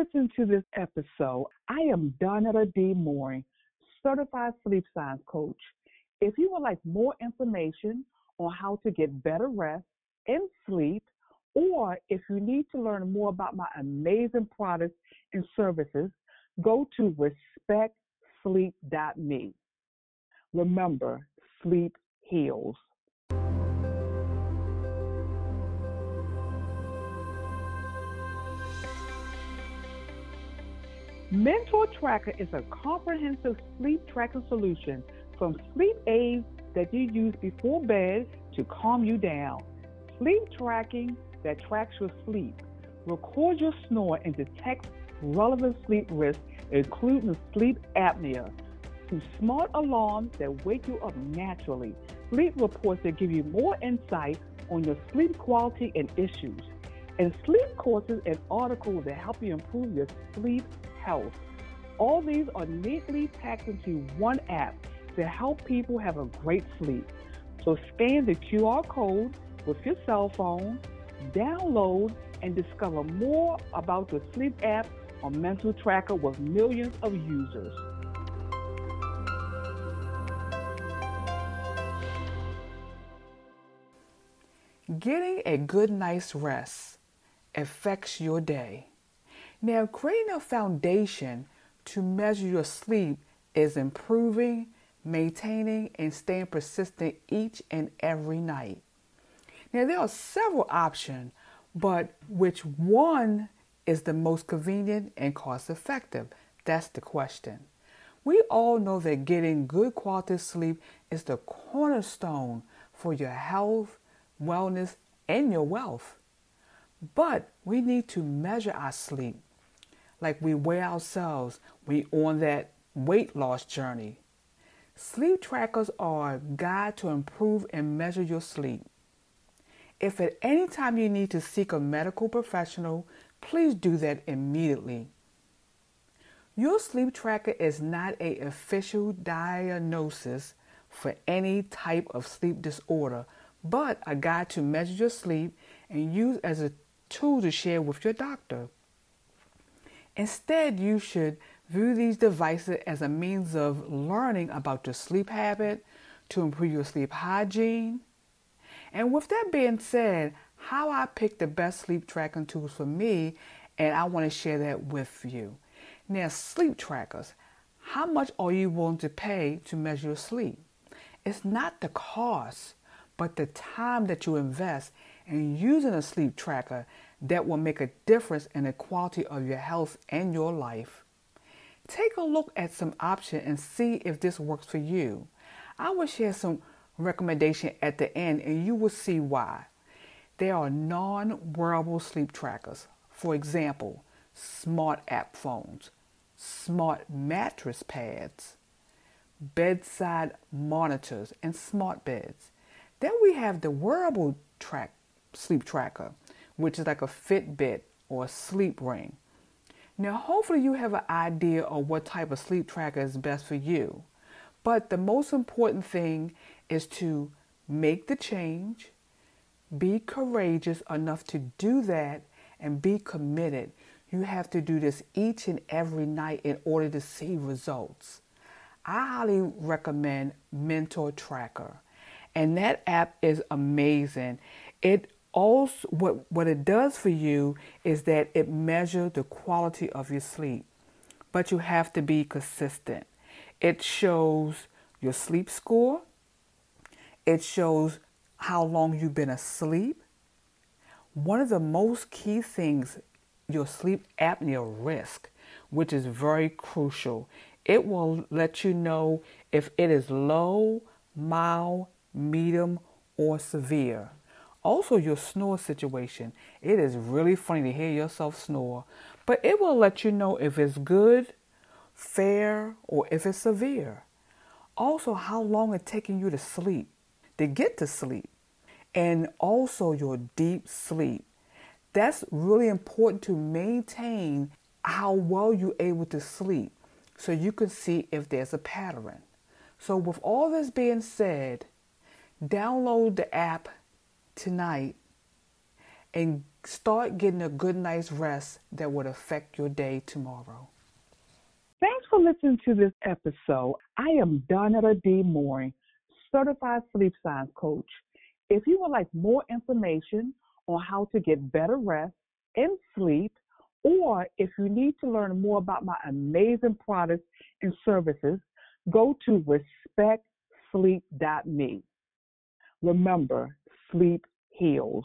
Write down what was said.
listening to this episode. I am Donetta D. Mooring, certified sleep science coach. If you would like more information on how to get better rest and sleep, or if you need to learn more about my amazing products and services, go to respectsleep.me. Remember, sleep heals. Mintal Tracker is a comprehensive sleep tracking solution from sleep aids that you use before bed to calm you down. Sleep tracking that tracks your sleep, records your snore, and detects relevant sleep risks, including sleep apnea, to smart alarms that wake you up naturally, sleep reports that give you more insight on your sleep quality and issues, and sleep courses and articles that help you improve your sleep health. All these are neatly packed into one app to help people have a great sleep. So scan the QR code with your cell phone, download, and discover more about the sleep app or Mintal Tracker with millions of users. Getting a good night's rest affects your day. Now, creating a foundation to measure your sleep is improving, maintaining, and staying persistent each and every night. Now, there are several options, but which one is the most convenient and cost effective? That's the question. We all know that getting good quality sleep is the cornerstone for your health, wellness, and your wealth. But we need to measure our sleep like we weigh ourselves, we on that weight loss journey. Sleep trackers are a guide to improve and measure your sleep. If at any time you need to seek a medical professional, please do that immediately. Your sleep tracker is not a official diagnosis for any type of sleep disorder, but a guide to measure your sleep and use as a tool to share with your doctor. Instead, you should view these devices as a means of learning about your sleep habit to improve your sleep hygiene. And with that being said, how I pick the best sleep tracking tools for me, and I want to share that with you. Now, sleep trackers, how much are you willing to pay to measure your sleep? It's not the cost, but the time that you invest in using a sleep tracker that will make a difference in the quality of your health and your life. Take a look at some options and see if this works for you. I will share some recommendation at the end and you will see why. There are non-wearable sleep trackers. For example, smart app phones, smart mattress pads, bedside monitors, and smart beds. Then we have the wearable track sleep tracker which is like a Fitbit or a sleep ring. Now, hopefully, you have an idea of what type of sleep tracker is best for you. But the most important thing is to make the change, be courageous enough to do that, and be committed. You have to do this each and every night in order to see results. I highly recommend Mintal Tracker, and that app is amazing. It also what what it does for you is that it measures the quality of your sleep but you have to be consistent. It shows your sleep score. It shows how long you've been asleep. One of the most key things your sleep apnea risk which is very crucial. It will let you know if it is low mild medium or severe also, your snore situation. It is really funny to hear yourself snore, but it will let you know if it's good, fair, or if it's severe. Also, how long it's taking you to sleep, to get to sleep, and also your deep sleep. That's really important to maintain how well you're able to sleep so you can see if there's a pattern. So, with all this being said, download the app tonight and start getting a good night's rest that would affect your day tomorrow. Thanks for listening to this episode. I am Donetta D. Mooring, certified sleep science coach. If you would like more information on how to get better rest and sleep, or if you need to learn more about my amazing products and services, go to respectsleep.me. Remember, sleep heals.